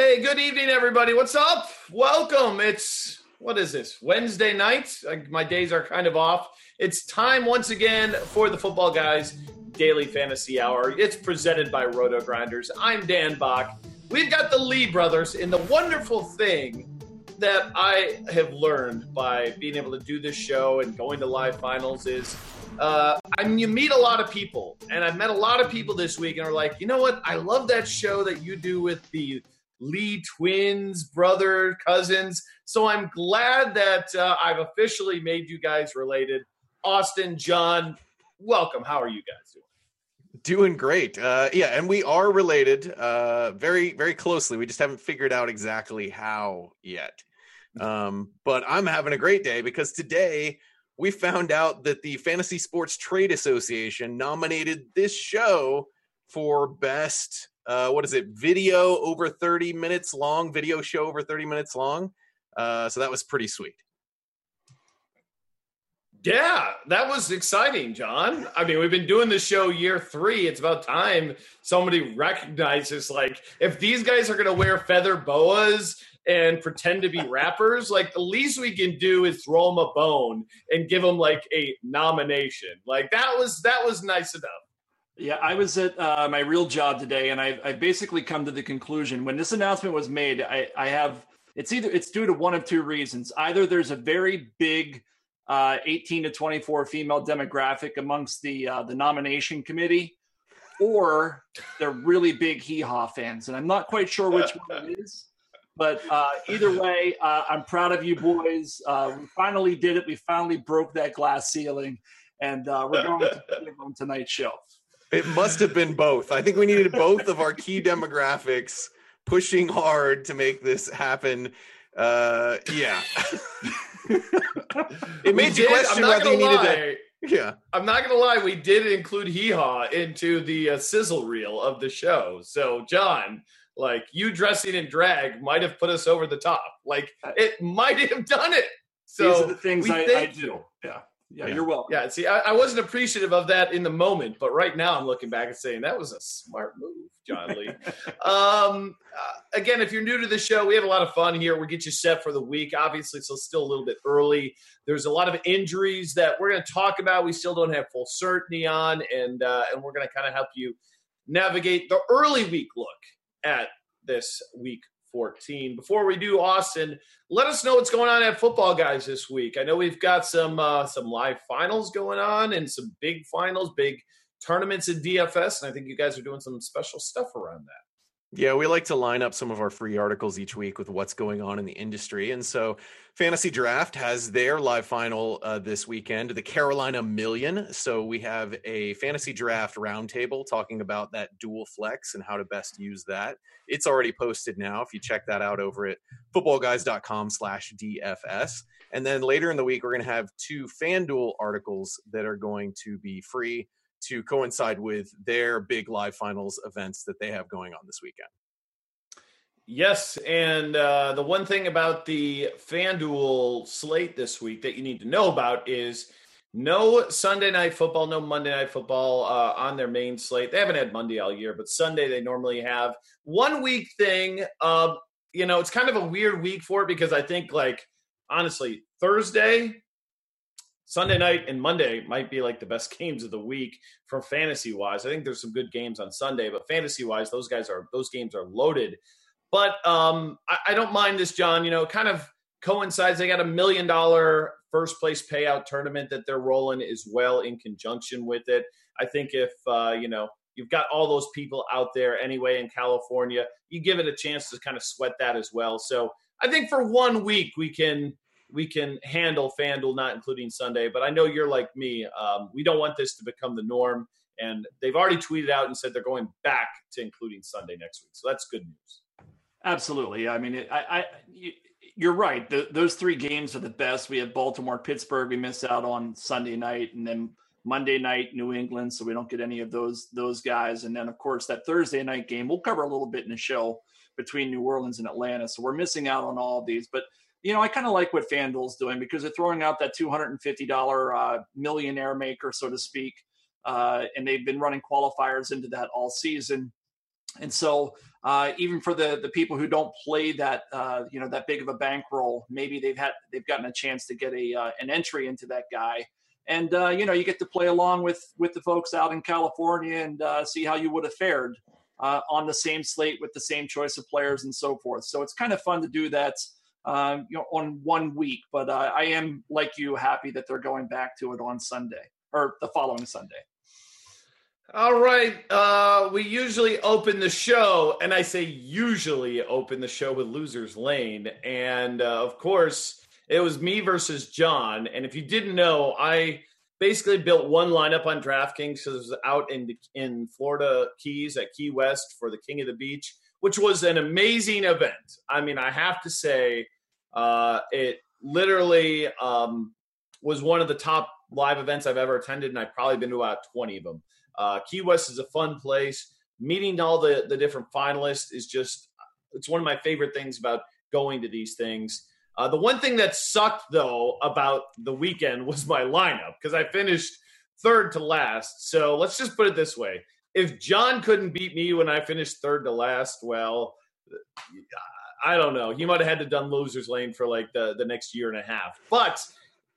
Hey, good evening, everybody. What's up? Welcome. It's what is this? Wednesday night. My days are kind of off. It's time once again for the Football Guys Daily Fantasy Hour. It's presented by Roto Grinders. I'm Dan Back. We've got the Lee brothers, and the wonderful thing that I have learned by being able to do this show and going to live finals is uh, I mean, you meet a lot of people, and I've met a lot of people this week, and are like, you know what? I love that show that you do with the Lee twins, brother, cousins. So I'm glad that uh, I've officially made you guys related. Austin, John, welcome. How are you guys doing? Doing great. Uh, yeah, and we are related uh, very, very closely. We just haven't figured out exactly how yet. Um, but I'm having a great day because today we found out that the Fantasy Sports Trade Association nominated this show for best uh, what is it? Video over 30 minutes long, video show over 30 minutes long. Uh, so that was pretty sweet. Yeah, that was exciting, John. I mean, we've been doing this show year three. It's about time somebody recognizes, like, if these guys are going to wear feather boas and pretend to be rappers, like, the least we can do is throw them a bone and give them like a nomination. Like that was that was nice enough. Yeah, I was at uh, my real job today, and I, I basically come to the conclusion when this announcement was made. I, I have it's either it's due to one of two reasons. Either there's a very big uh, 18 to 24 female demographic amongst the uh, the nomination committee, or they're really big hee haw fans, and I'm not quite sure which one it is. But uh, either way, uh, I'm proud of you boys. Uh, we finally did it. We finally broke that glass ceiling, and uh, we're going to on tonight's show. It must have been both. I think we needed both of our key demographics pushing hard to make this happen. Uh, yeah. it made you question whether you needed to. Yeah. I'm not going to lie. We did include hee haw into the uh, sizzle reel of the show. So, John, like you dressing in drag might have put us over the top. Like it might have done it. So these are the things I, I do. Yeah. Yeah, yeah, you're welcome. Yeah, see, I, I, wasn't appreciative of that in the moment, but right now I'm looking back and saying that was a smart move, John Lee. um, uh, again, if you're new to the show, we have a lot of fun here. We get you set for the week. Obviously, it's still a little bit early. There's a lot of injuries that we're going to talk about. We still don't have full certainty on, and uh, and we're going to kind of help you navigate the early week look at this week 14. Before we do, Austin, let us know what's going on at Football Guys this week. I know we've got some uh, some live finals going on and some big finals, big tournaments in DFS, and I think you guys are doing some special stuff around that. Yeah, we like to line up some of our free articles each week with what's going on in the industry. And so Fantasy Draft has their live final uh, this weekend, the Carolina Million. So we have a Fantasy Draft roundtable talking about that dual flex and how to best use that. It's already posted now. If you check that out over at footballguys.com slash DFS. And then later in the week, we're going to have two FanDuel articles that are going to be free to coincide with their big live finals events that they have going on this weekend. Yes, and uh, the one thing about the FanDuel slate this week that you need to know about is no Sunday night football, no Monday night football uh, on their main slate. They haven't had Monday all year, but Sunday they normally have one week thing. Uh, you know, it's kind of a weird week for it because I think, like, honestly, Thursday Sunday night and Monday might be like the best games of the week for fantasy wise. I think there's some good games on Sunday, but fantasy wise, those guys are those games are loaded. But um, I, I don't mind this, John. You know, kind of coincides. They got a million dollar first place payout tournament that they're rolling as well in conjunction with it. I think if uh, you know you've got all those people out there anyway in California, you give it a chance to kind of sweat that as well. So I think for one week we can we can handle FanDuel, not including Sunday. But I know you're like me. Um, we don't want this to become the norm. And they've already tweeted out and said they're going back to including Sunday next week. So that's good news. Absolutely. I mean, I, I, you're right. The, those three games are the best. We have Baltimore, Pittsburgh. We miss out on Sunday night, and then Monday night, New England. So we don't get any of those those guys. And then, of course, that Thursday night game we'll cover a little bit in the show between New Orleans and Atlanta. So we're missing out on all of these. But you know, I kind of like what FanDuel's doing because they're throwing out that $250 uh, millionaire maker, so to speak. Uh, and they've been running qualifiers into that all season. And so, uh, even for the the people who don't play that, uh, you know, that big of a bankroll, maybe they've had they've gotten a chance to get a uh, an entry into that guy. And uh, you know, you get to play along with with the folks out in California and see how you would have fared on the same slate with the same choice of players and so forth. So it's kind of fun to do that um, you know, on one week. But uh, I am, like you, happy that they're going back to it on Sunday or the following Sunday. All right. Uh, we usually open the show, and I say usually open the show with Losers Lane. And uh, of course, it was me versus John. And if you didn't know, I basically built one lineup on DraftKings because it was out in in Florida Keys at Key West for the King of the Beach which was an amazing event. I mean, I have to say, uh, it literally um, was one of the top live events I've ever attended, and I've probably been to about 20 of them. Uh, Key West is a fun place. Meeting all the, the different finalists is just, it's one of my favorite things about going to these things. Uh, the one thing that sucked, though, about the weekend was my lineup because I finished third to last. So let's just put it this way if John couldn't beat me when I finished third to last, well, I don't know. He might have had to done losers lane for like the, the next year and a half, but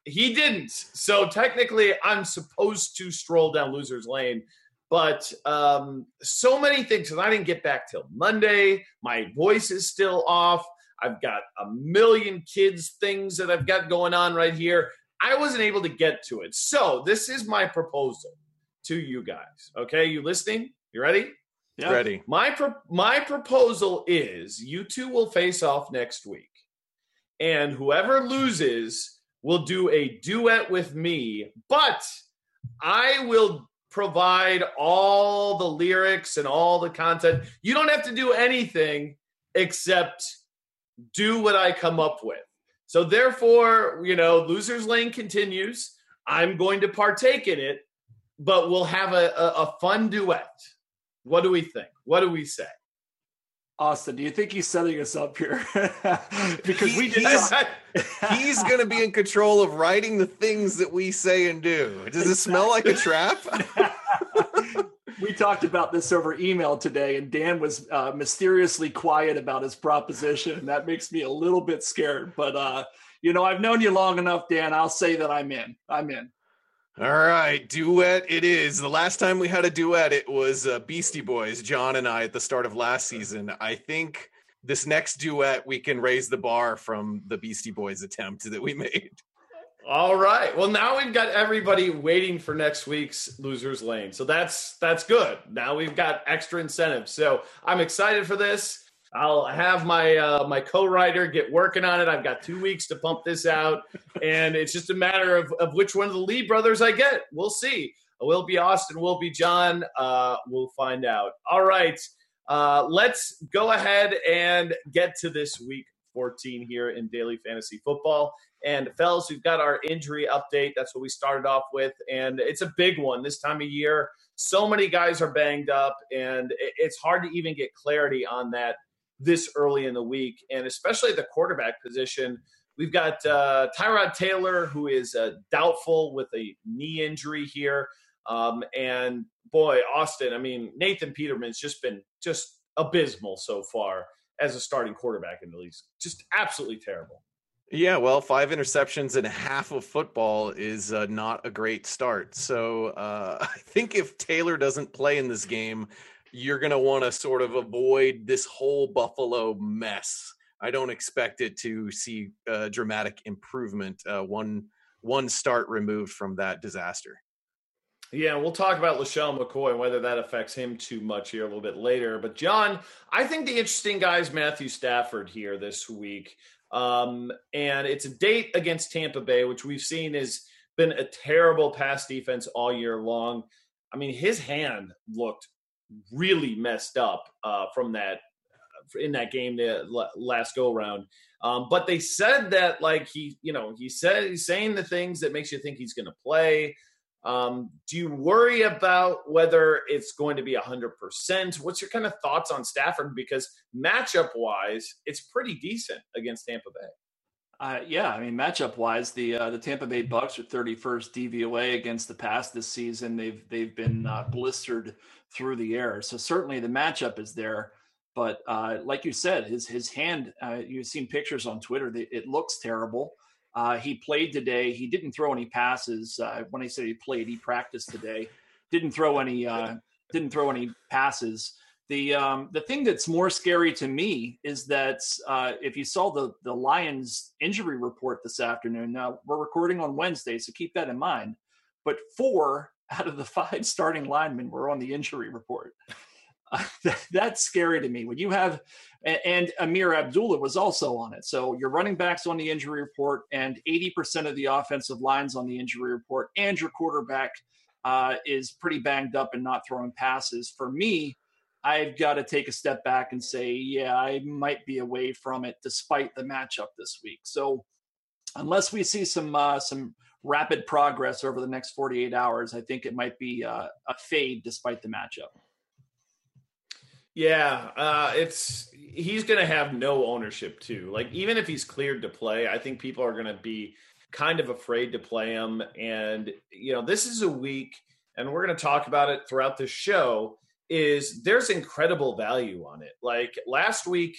he didn't. So technically, I'm supposed to stroll down losers lane. But um, so many things because I didn't get back till Monday. My voice is still off. I've got a million kids things that I've got going on right here. I wasn't able to get to it. So this is my proposal to you guys. Okay, you listening? You ready? Yeah. Ready. My pro- my proposal is you two will face off next week, and whoever loses will do a duet with me. But I will provide all the lyrics and all the content. You don't have to do anything except do what I come up with. So therefore, you know, losers lane continues. I'm going to partake in it but we'll have a, a, a fun duet. What do we think? What do we say? Austin, do you think he's setting us up here? because he, we did he's, he's going to be in control of writing the things that we say and do. Does it smell like a trap? we talked about this over email today, and Dan was uh, mysteriously quiet about his proposition, and that makes me a little bit scared. But uh, you know, I've known you long enough, Dan. I'll say that I'm in. I'm in. All right, duet it is. The last time we had a duet, it was uh, Beastie Boys, John and I, at the start of last season. I think this next duet, we can raise the bar from the Beastie Boys attempt that we made. All right. Well, now we've got everybody waiting for next week's losers lane. So that's that's good. Now we've got extra incentives. So I'm excited for this. I'll have my uh, my co-writer get working on it. I've got two weeks to pump this out, and it's just a matter of, of which one of the Lee brothers I get. We'll see. Will be Austin. Will be John. Uh, we'll find out. All right. Uh, let's go ahead and get to this week 14 here in daily fantasy football. And fellas, we've got our injury update. That's what we started off with, and it's a big one this time of year. So many guys are banged up, and it's hard to even get clarity on that this early in the week, and especially the quarterback position. We've got uh, Tyrod Taylor, who is uh, doubtful with a knee injury here. Um, and boy, Austin, I mean, Nathan Peterman's just been just abysmal so far as a starting quarterback in the league. Just absolutely terrible. Yeah, well, five interceptions and half of football is uh, not a great start. So uh, I think if Taylor doesn't play in this game, you're going to want to sort of avoid this whole Buffalo mess. I don't expect it to see a dramatic improvement. Uh, one one start removed from that disaster. Yeah, we'll talk about LeSean McCoy and whether that affects him too much here a little bit later. But John, I think the interesting guy is Matthew Stafford here this week. Um, and it's a date against Tampa Bay, which we've seen has been a terrible pass defense all year long. I mean, his hand looked really messed up uh, from that in that game the last go round. Um, but they said that like he, you know, he said he's saying the things that makes you think he's going to play. Um, do you worry about whether it's going to be 100%? What's your kind of thoughts on Stafford? Because matchup wise, it's pretty decent against Tampa Bay. Uh, yeah, I mean, matchup wise, the uh, the Tampa Bay Bucks are 31st DVOA against the pass this season. They've they've been uh, blistered through the air, so certainly the matchup is there. But uh, like you said, his his hand, uh, you've seen pictures on Twitter. It looks terrible. Uh, he played today. He didn't throw any passes. Uh, when I said he played, he practiced today. Didn't throw any. Uh, didn't throw any passes. The um, the thing that's more scary to me is that uh, if you saw the the Lions injury report this afternoon. Now we're recording on Wednesday, so keep that in mind. But four out of the five starting linemen were on the injury report. that's scary to me. When you have, and Ameer Abdullah was also on it. So your running backs on the injury report, and 80% of the offensive lines on the injury report, and your quarterback uh, is pretty banged up and not throwing passes. For me, I've got to take a step back and say, yeah, I might be away from it despite the matchup this week. So unless we see some uh, some rapid progress over the next 48 hours, I think it might be uh, a fade despite the matchup. Yeah, uh, it's he's going to have no ownership too. Like even if he's cleared to play, I think people are going to be kind of afraid to play him. And you know, this is a week, and we're going to talk about it throughout the show. Is there's incredible value on it. Like last week,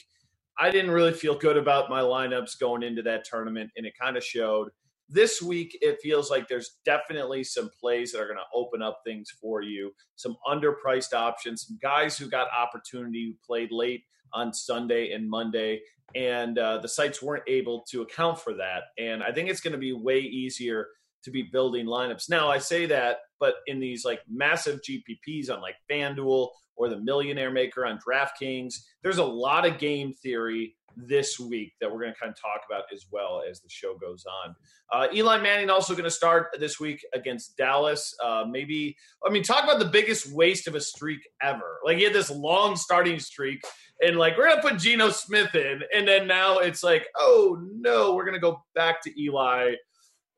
I didn't really feel good about my lineups going into that tournament, and it kind of showed this week it feels like there's definitely some plays that are going to open up things for you some underpriced options some guys who got opportunity who played late on sunday and monday and uh, the sites weren't able to account for that and i think it's going to be way easier to be building lineups. Now i say that but in these like massive gpps on like fanduel or the millionaire maker on draftkings there's a lot of game theory this week that we're going to kind of talk about as well as the show goes on. Uh, Eli Manning also going to start this week against Dallas. Uh, maybe, I mean, talk about the biggest waste of a streak ever. Like he had this long starting streak, and like we're going to put Geno Smith in, and then now it's like, oh no, we're going to go back to Eli.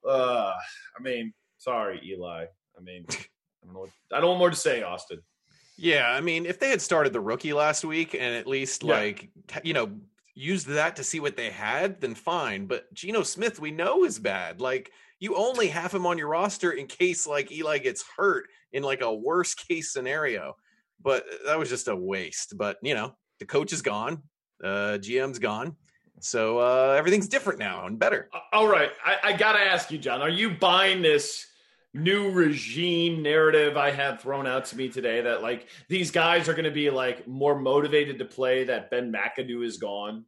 Uh, I mean, sorry, Eli. I mean, I don't know. What, I don't want more to say, Austin. Yeah, I mean, if they had started the rookie last week and at least yeah. like you know used that to see what they had, then fine. But Geno Smith, we know is bad. Like you only have him on your roster in case like Eli gets hurt in like a worst case scenario. But uh, that was just a waste. But you know, the coach is gone, uh, GM's gone. So uh, everything's different now and better. All right. I, I got to ask you, John, are you buying this new regime narrative I had thrown out to me today that like these guys are going to be like more motivated to play that Ben McAdoo is gone?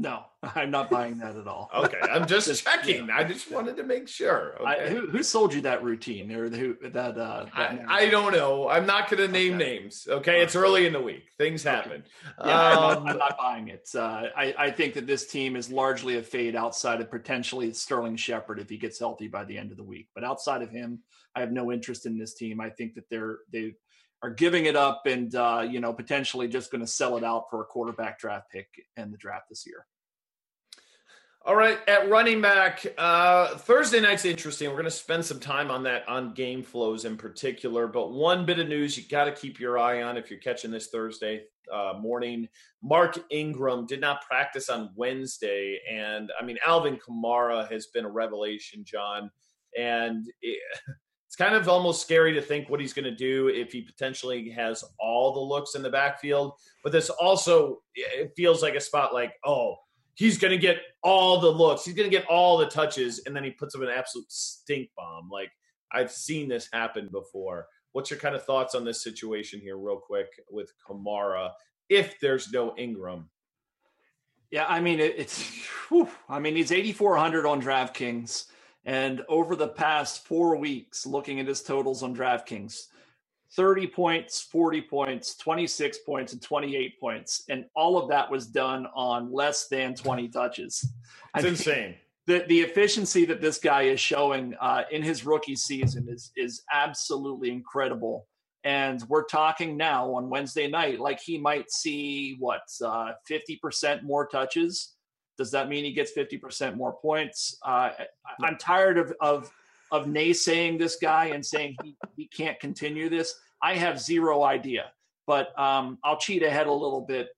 No, I'm not buying that at all. Okay, I'm just, just checking. Yeah. I just wanted to make sure. Okay. I, who, who, sold you that routine or who that? Uh, that I, I, don't know. I'm not going to name okay. names. Okay, it's early in the week. Things happen. Okay. Yeah, um, I'm, not, I'm, not, buying it. Uh, I, I think that this team is largely a fade outside of potentially Sterling Shepard if he gets healthy by the end of the week. But outside of him, I have no interest in this team. I think that they're they are giving it up and uh, you know potentially just going to sell it out for a quarterback draft pick in the draft this year. All right, at running back, uh, Thursday night's interesting. We're going to spend some time on that on game flows in particular. But one bit of news you got to keep your eye on if you're catching this Thursday uh, morning. Mark Ingram did not practice on Wednesday, and I mean Alvin Kamara has been a revelation, John, and. It, it's kind of almost scary to think what he's going to do if he potentially has all the looks in the backfield. But this also it feels like a spot like, oh, he's going to get all the looks, he's going to get all the touches, and then he puts up an absolute stink bomb. Like I've seen this happen before. What's your kind of thoughts on this situation here, real quick, with Kamara? If there's no Ingram, yeah, I mean it, it's. Whew, I mean he's 8,400 on DraftKings. And over the past four weeks, looking at his totals on DraftKings, 30 points, 40 points, 26 points, and 28 points. And all of that was done on less than 20 touches. It's I insane. The, the efficiency that this guy is showing uh, in his rookie season is, is absolutely incredible. And we're talking now on Wednesday night, like he might see what, uh, 50% more touches does that mean he gets 50% more points? Uh, I'm tired of, of, of naysaying this guy and saying he, he can't continue this. I have zero idea, but um, I'll cheat ahead a little bit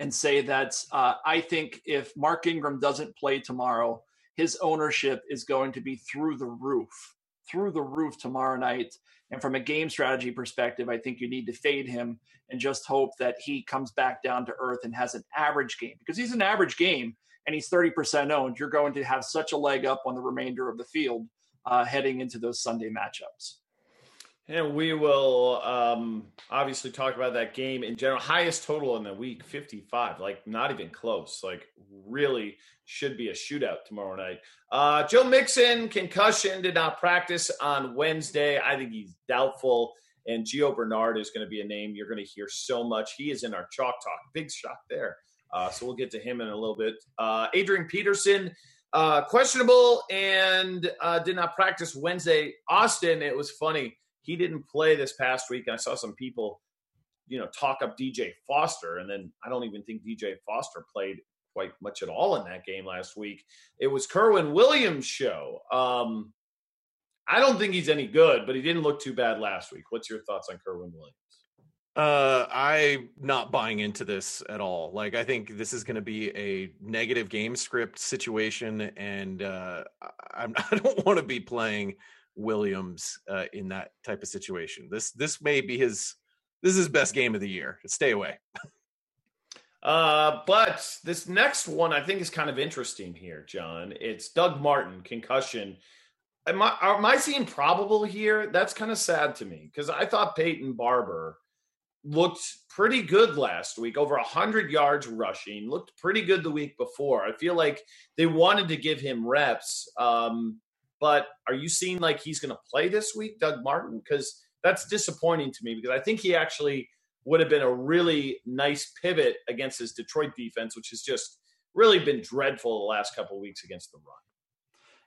and say that uh, I think if Mark Ingram doesn't play tomorrow, his ownership is going to be through the roof, through the roof tomorrow night. And from a game strategy perspective, I think you need to fade him and just hope that he comes back down to earth and has an average game because he's an average game and he's 30% owned. You're going to have such a leg up on the remainder of the field uh, heading into those Sunday matchups. And we will um, obviously talk about that game in general. Highest total in the week, 55. Like, not even close. Like, really should be a shootout tomorrow night. Uh, Joe Mixon, concussion, did not practice on Wednesday. I think he's doubtful. And Gio Bernard is going to be a name you're going to hear so much. He is in our chalk talk. Big shot there. Uh, so we'll get to him in a little bit. Uh, Adrian Peterson, uh, questionable and uh, did not practice Wednesday. Austin, it was funny. He didn't play this past week. I saw some people, you know, talk up DJ Foster. And then I don't even think DJ Foster played quite much at all in that game last week. It was Kerwynn Williams' show. Um, I don't think he's any good, but he didn't look too bad last week. What's your thoughts on Kerwynn Williams? Uh, I'm not buying into this at all. Like, I think this is going to be a negative game script situation, and uh, I'm, I don't want to be playing Williams uh, in that type of situation. This this may be his this is his best game of the year. Stay away. uh, but this next one I think is kind of interesting here, John. It's Doug Martin concussion. Am I, am I seeing probable here? That's kind of sad to me because I thought Peyton Barber looked pretty good last week, over 100 yards rushing, looked pretty good the week before. I feel like they wanted to give him reps. Um, but are you seeing like he's going to play this week, Doug Martin? Because that's disappointing to me because I think he actually would have been a really nice pivot against his Detroit defense, which has just really been dreadful the last couple of weeks against the run.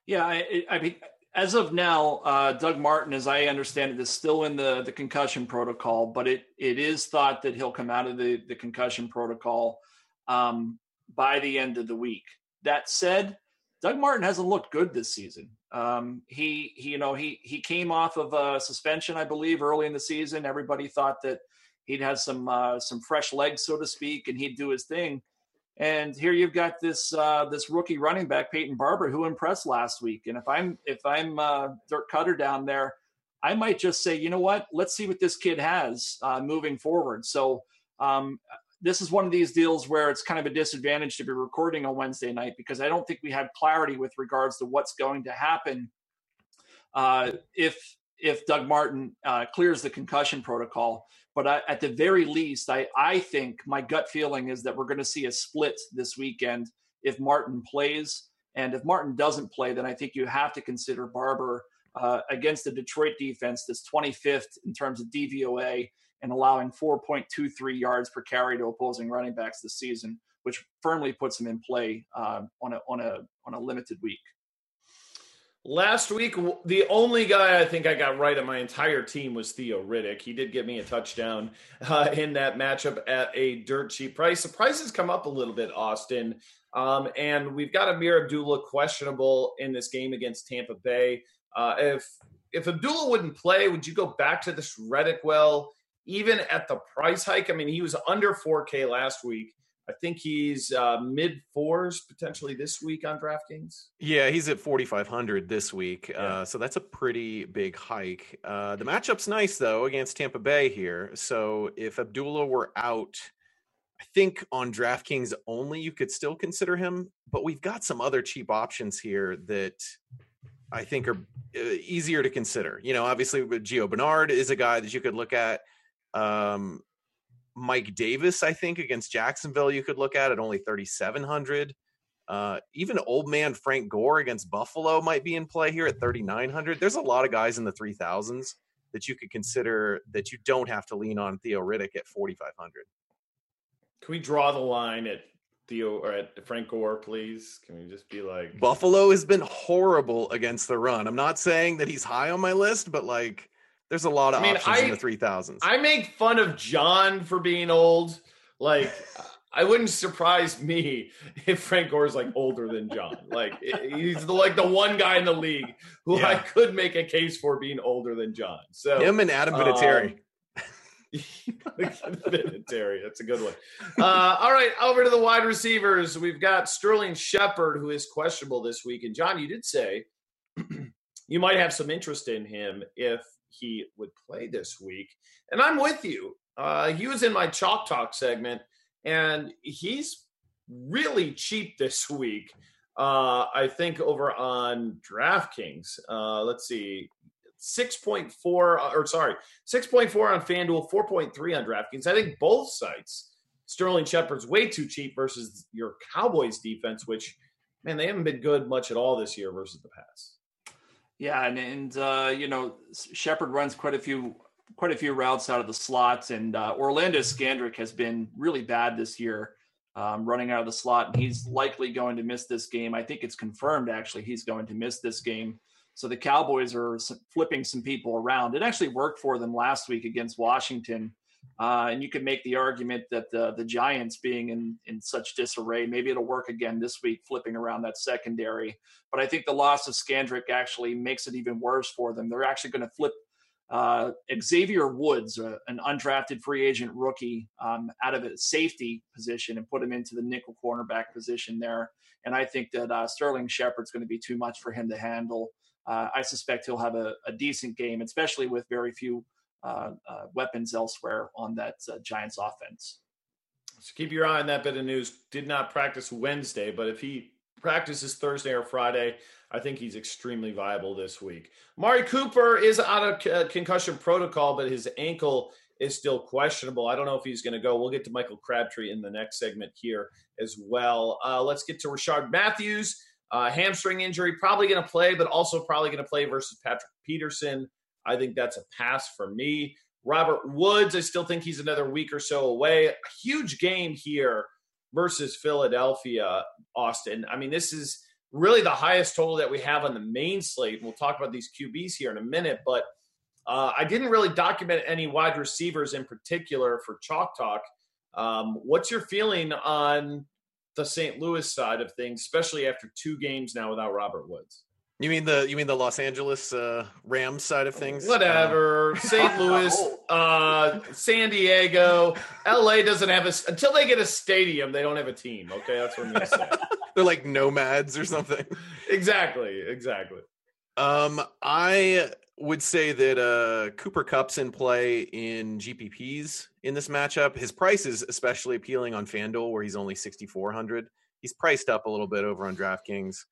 Yeah, I, I mean, as of now, uh, Doug Martin, as I understand it, is still in the, the concussion protocol, but it, it is thought that he'll come out of the, the concussion protocol um, by the end of the week. That said, Doug Martin hasn't looked good this season. Um, he, he, you know, he he came off of a suspension, I believe, early in the season. Everybody thought that he'd have some uh, some fresh legs, so to speak, and he'd do his thing. And here you've got this uh, this rookie running back Peyton Barber who impressed last week. And if I'm if I'm uh, Dirk Koetter down there, I might just say, you know what, let's see what this kid has uh, moving forward. So um, this is one of these deals where it's kind of a disadvantage to be recording on Wednesday night because I don't think we have clarity with regards to what's going to happen uh, if if Doug Martin uh, clears the concussion protocol. But I, at the very least, I, I think my gut feeling is that we're going to see a split this weekend if Martin plays. And if Martin doesn't play, then I think you have to consider Barber uh, against the Detroit defense that's 25th in terms of DVOA and allowing 4.23 yards per carry to opposing running backs this season, which firmly puts him in play uh, on a on a on a limited week. Last week, the only guy I think I got right on my entire team was Theo Riddick. He did give me a touchdown uh, in that matchup at a dirt cheap price. The price has come up a little bit, Austin. Um, and we've got Ameer Abdullah questionable in this game against Tampa Bay. Uh, if if Abdullah wouldn't play, would you go back to this Riddick well, even at the price hike? I mean, he was under 4K last week. I think he's uh, mid fours potentially this week on DraftKings. Yeah, he's at 4,500 this week. Yeah. Uh, so that's a pretty big hike. Uh, the matchup's nice, though, against Tampa Bay here. So if Abdullah were out, I think on DraftKings only, you could still consider him. But we've got some other cheap options here that I think are uh, easier to consider. You know, obviously, Gio Bernard is a guy that you could look at. Um, Mike Davis, I think, against Jacksonville, you could look at at only 3,700. Uh, even old man Frank Gore against Buffalo might be in play here at 3,900. There's a lot of guys in the 3,000s that you could consider that you don't have to lean on Theo Riddick at 4,500. Can we draw the line at Theo or at Frank Gore, please? Can we just be like Buffalo has been horrible against the run. I'm not saying that he's high on my list, but like there's a lot of I mean, options I, in the three thousands. I make fun of John for being old. Like, I wouldn't surprise me if Frank Gore's like older than John. Like, he's the, like the one guy in the league who yeah. I could make a case for being older than John. So him and Adam Vinatieri. Um, Vinatieri, that's a good one. Uh, all right, over to the wide receivers. We've got Sterling Shepard, who is questionable this week. And John, you did say you might have some interest in him if he would play this week. And I'm with you. Uh, he was in my Chalk Talk segment, and he's really cheap this week. Uh, I think over on DraftKings. Uh, let's see, 6.4, uh, or sorry, 6.4 on FanDuel, 4.3 on DraftKings. I think both sites, Sterling Shepard's way too cheap versus your Cowboys defense, which, man, they haven't been good much at all this year versus the past. Yeah, and and uh, you know Shepard runs quite a few quite a few routes out of the slots, and uh, Orlando Scandrick has been really bad this year, um, running out of the slot, and he's likely going to miss this game. I think it's confirmed actually he's going to miss this game. So the Cowboys are flipping some people around. It actually worked for them last week against Washington. Uh, and you could make the argument that the, the Giants being in, in such disarray, maybe it'll work again this week, flipping around that secondary. But I think the loss of Scandrick actually makes it even worse for them. They're actually going to flip uh, Xavier Woods, uh, an undrafted free agent rookie, um, out of a safety position and put him into the nickel cornerback position there. And I think that uh, Sterling Shepard's going to be too much for him to handle. Uh, I suspect he'll have a, a decent game, especially with very few weapons elsewhere on that uh, Giants offense. So keep your eye on that bit of news. Did not practice Wednesday, but if he practices Thursday or Friday, I think he's extremely viable this week. Mari Cooper is out of concussion protocol, but his ankle is still questionable. I don't know if he's going to go. We'll get to Michael Crabtree in the next segment here as well. Uh, let's get to Rishard Matthews. Uh, hamstring injury, probably going to play, but also probably going to play versus Patrick Peterson. I think that's a pass for me. Robert Woods, I still think he's another week or so away. A huge game here versus Philadelphia, Austin. I mean, this is really the highest total that we have on the main slate. We'll talk about these QBs here in a minute, but uh, I didn't really document any wide receivers in particular for Chalk Talk. Um, what's your feeling on the St. Louis side of things, especially after two games now without Robert Woods? You mean the you mean the Los Angeles uh, Rams side of things? Whatever. Uh, St. Louis, uh, San Diego, LA doesn't have a until they get a stadium. They don't have a team. Okay, that's what I'm gonna say. They're like nomads or something. Exactly. Exactly. Um, I would say that uh, Cooper Kupp's in play in GPPs in this matchup. His price is especially appealing on FanDuel, where he's only 6,400. He's priced up a little bit over on DraftKings.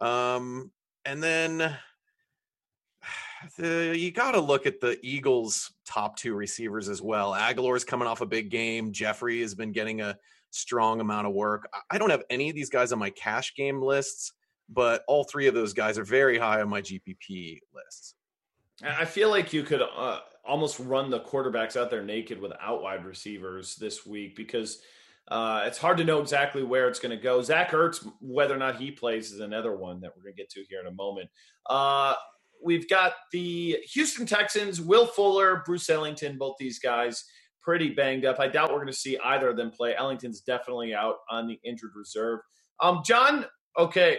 Um, and then the, you got to look at the Eagles' top two receivers as well. Agholor's coming off a big game. Jeffery has been getting a strong amount of work. I don't have any of these guys on my cash game lists, but all three of those guys are very high on my GPP lists. I feel like you could uh, almost run the quarterbacks out there naked without wide receivers this week because uh, it's hard to know exactly where it's going to go. Zach Ertz, whether or not he plays, is another one that we're going to get to here in a moment. Uh, we've got the Houston Texans, Will Fuller, Bruce Ellington, both these guys pretty banged up. I doubt we're going to see either of them play. Ellington's definitely out on the injured reserve. Um, John, okay,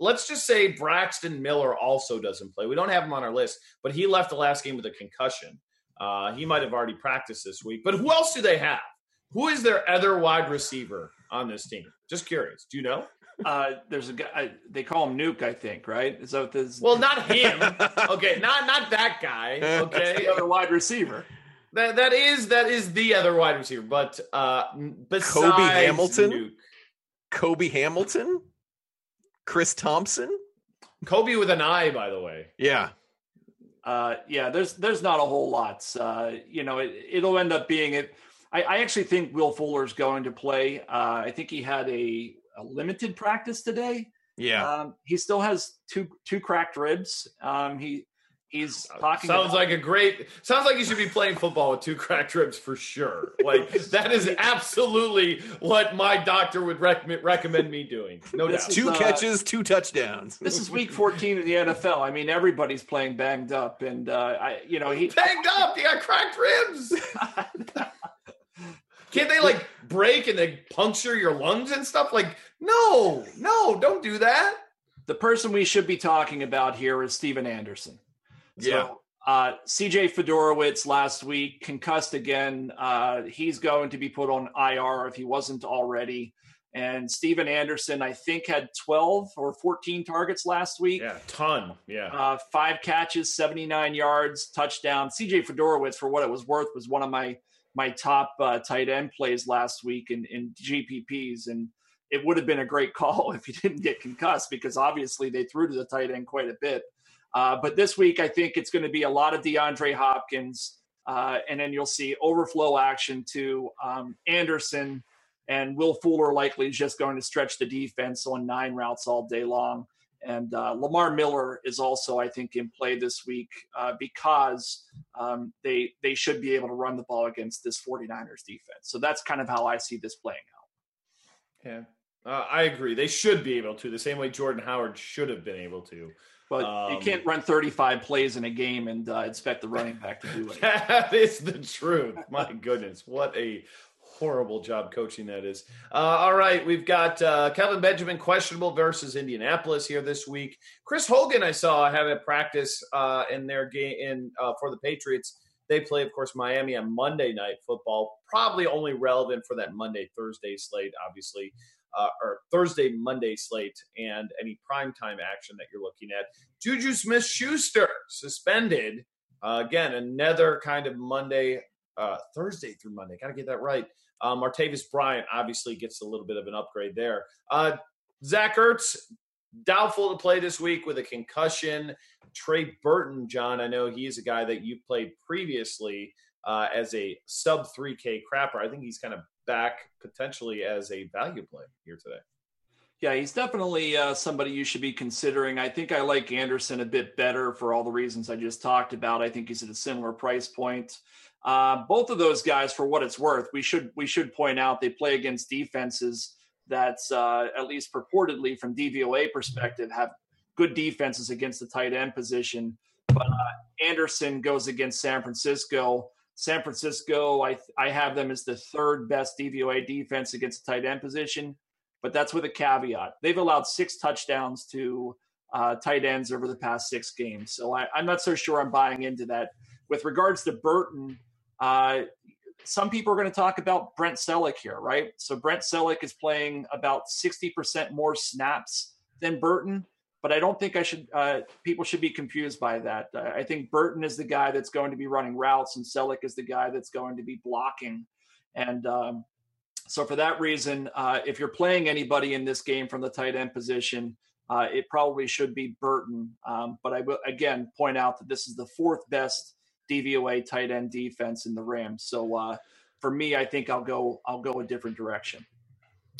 let's just say Braxton Miller also doesn't play. We don't have him on our list, but he left the last game with a concussion. Uh, he might have already practiced this week. But who else do they have? Who is their other wide receiver on this team? Just curious. Do you know? Uh, there's a guy. They call him Nuke, I think. Right? Is that what this? Well, not him. okay, not not that guy. Okay, the other wide receiver. That that is that is the other wide receiver. But uh, besides Cobi Hamilton, Nuke, Cobi Hamilton, Chris Thompson. Cobi with an eye, by the way. Yeah, Uh, yeah, there's there's not a whole lot. Uh, you know, it, it'll end up being it. I, I actually think Will Fuller's going to play. Uh, I think he had a, a limited practice today. yeah. Um, he still has two two cracked ribs. Um, he he's talking. Sounds about- like a great. Sounds like you should be playing football with two cracked ribs for sure. Like that is absolutely what my doctor would recommend recommend me doing. No doubt. is- two uh, catches, two touchdowns. this is week 14 in the NFL. I mean, everybody's playing banged up, and uh, I, you know, he Banged up. He got cracked ribs. Can't they like break and they puncture your lungs and stuff? Like, no, no, don't do that. the person we should be talking about here is Stephen Anderson. Yeah. uh, CJ Fiedorowicz last week concussed again. Uh, he's going to be put on IR if he wasn't already. And Stephen Anderson, I think, had 12 or 14 targets last week. Yeah, ton. Yeah. Uh, five catches, 79 yards, touchdown. CJ Fiedorowicz, for what it was worth, was one of my my top uh, tight end plays last week in, in GPPs. And it would have been a great call if he didn't get concussed because obviously they threw to the tight end quite a bit. Uh, but this week, I think it's going to be a lot of DeAndre Hopkins. Uh, and then you'll see overflow action to um, Anderson and Will Fuller likely is just going to stretch the defense on nine routes all day long. And uh, Lamar Miller is also, I think, in play this week uh, because um, they they should be able to run the ball against this 49ers defense. So that's kind of how I see this playing out. Yeah. Uh, I agree. They should be able to, the same way Jordan Howard should have been able to. But you Um, can't run 35 plays in a game and uh, expect the running back to do it. That is the truth. My goodness, what a horrible job coaching that is. Uh, all right, we've got uh, Kelvin Benjamin questionable versus Indianapolis here this week. Chris Hogan, I saw have a practice uh, in their game in uh, for the Patriots. They play, of course, Miami on Monday Night Football. Probably only relevant for that Monday Thursday slate, obviously, uh, or Thursday Monday slate, and any primetime action that you're looking at. Juju Smith Schuster suspended uh, again, another kind of Monday, uh, Thursday through Monday. Got to get that right. Um, Martavis Bryant obviously gets a little bit of an upgrade there. Uh, Zach Ertz, doubtful to play this week with a concussion. Trey Burton, John, I know he's a guy that you played previously uh, as a sub 3K crapper. I think he's kind of back potentially as a value play here today. Yeah, he's definitely uh, somebody you should be considering. I think I like Anderson a bit better for all the reasons I just talked about. I think he's at a similar price point. Uh, both of those guys, for what it's worth, we should we should point out they play against defenses that's uh, at least purportedly from DVOA perspective have good defenses against the tight end position. But uh, Anderson goes against San Francisco. San Francisco, I I have them as the third best DVOA defense against the tight end position but that's with a caveat. They've allowed six touchdowns to uh, tight ends over the past six games. So I, I'm not so sure I'm buying into that. With regards to Burton, uh, some people are going to talk about Brent Celek here, right? So Brent Celek is playing about 60% more snaps than Burton, but I don't think I should. Uh, people should be confused by that. I think Burton is the guy that's going to be running routes, and Celek is the guy that's going to be blocking. And um, so for that reason, uh, if you're playing anybody in this game from the tight end position, uh, it probably should be Burton. Um, but I will again point out that this is the fourth best DVOA tight end defense in the Rams. So uh, for me, I think I'll go I'll go a different direction.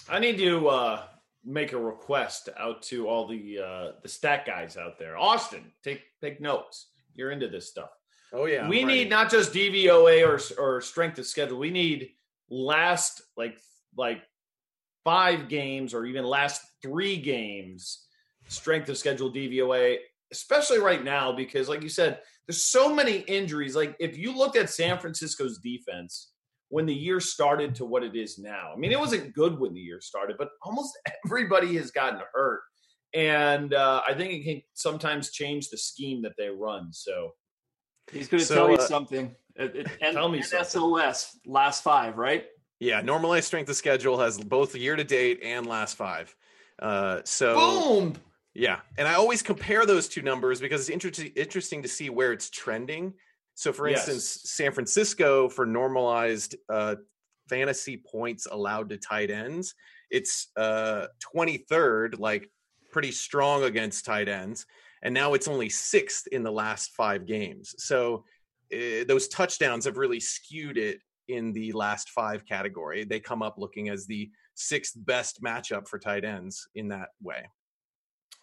I need to uh, make a request out to all the uh, the stat guys out there. Austin, take take notes. You're into this stuff. Oh yeah. we need not just DVOA or or strength of schedule. We need last like like five games or even last three games strength of schedule DVOA, especially right now because like you said, there's so many injuries. Like if you looked at San Francisco's defense when the year started to what it is now. I mean, it wasn't good when the year started, but almost everybody has gotten hurt. And uh, I think it can sometimes change the scheme that they run. So he's going to so, tell you uh, something. It, it, and, tell me NSOS, something. last five, right? Yeah, normalized strength of schedule has both year to date and last five. Uh, so boom. Yeah, and I always compare those two numbers because it's interesting interesting to see where it's trending. So, for yes. instance, San Francisco for normalized uh, fantasy points allowed to tight ends, it's uh, 23rd, like pretty strong against tight ends, and now it's only sixth in the last five games. So, uh, those touchdowns have really skewed it in the last five category. They come up looking as the sixth best matchup for tight ends in that way.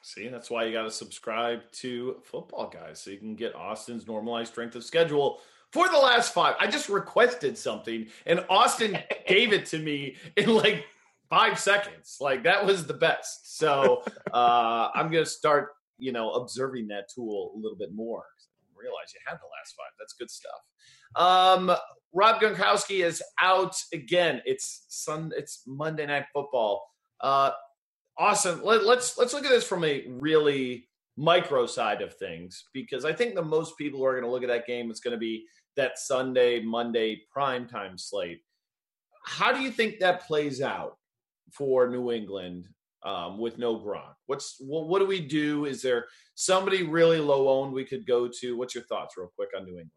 See, that's why you got to subscribe to Football Guys so you can get Austin's normalized strength of schedule for the last five. I just requested something and Austin gave it to me in like five seconds. Like that was the best. So uh, I'm going to start, you know, observing that tool a little bit more. Realize you had the last five. That's good stuff. Um, Rob Gronkowski is out again. It's Sun. It's Monday Night Football. Uh, awesome. Let, let's let's look at this from a really micro side of things because I think the most people who are going to look at that game is going to be that Sunday, Monday prime time slate. How do you think that plays out for New England um, with no Gronk? What's well, what do we do? Is there somebody really low owned we could go to? What's your thoughts, real quick, on New England?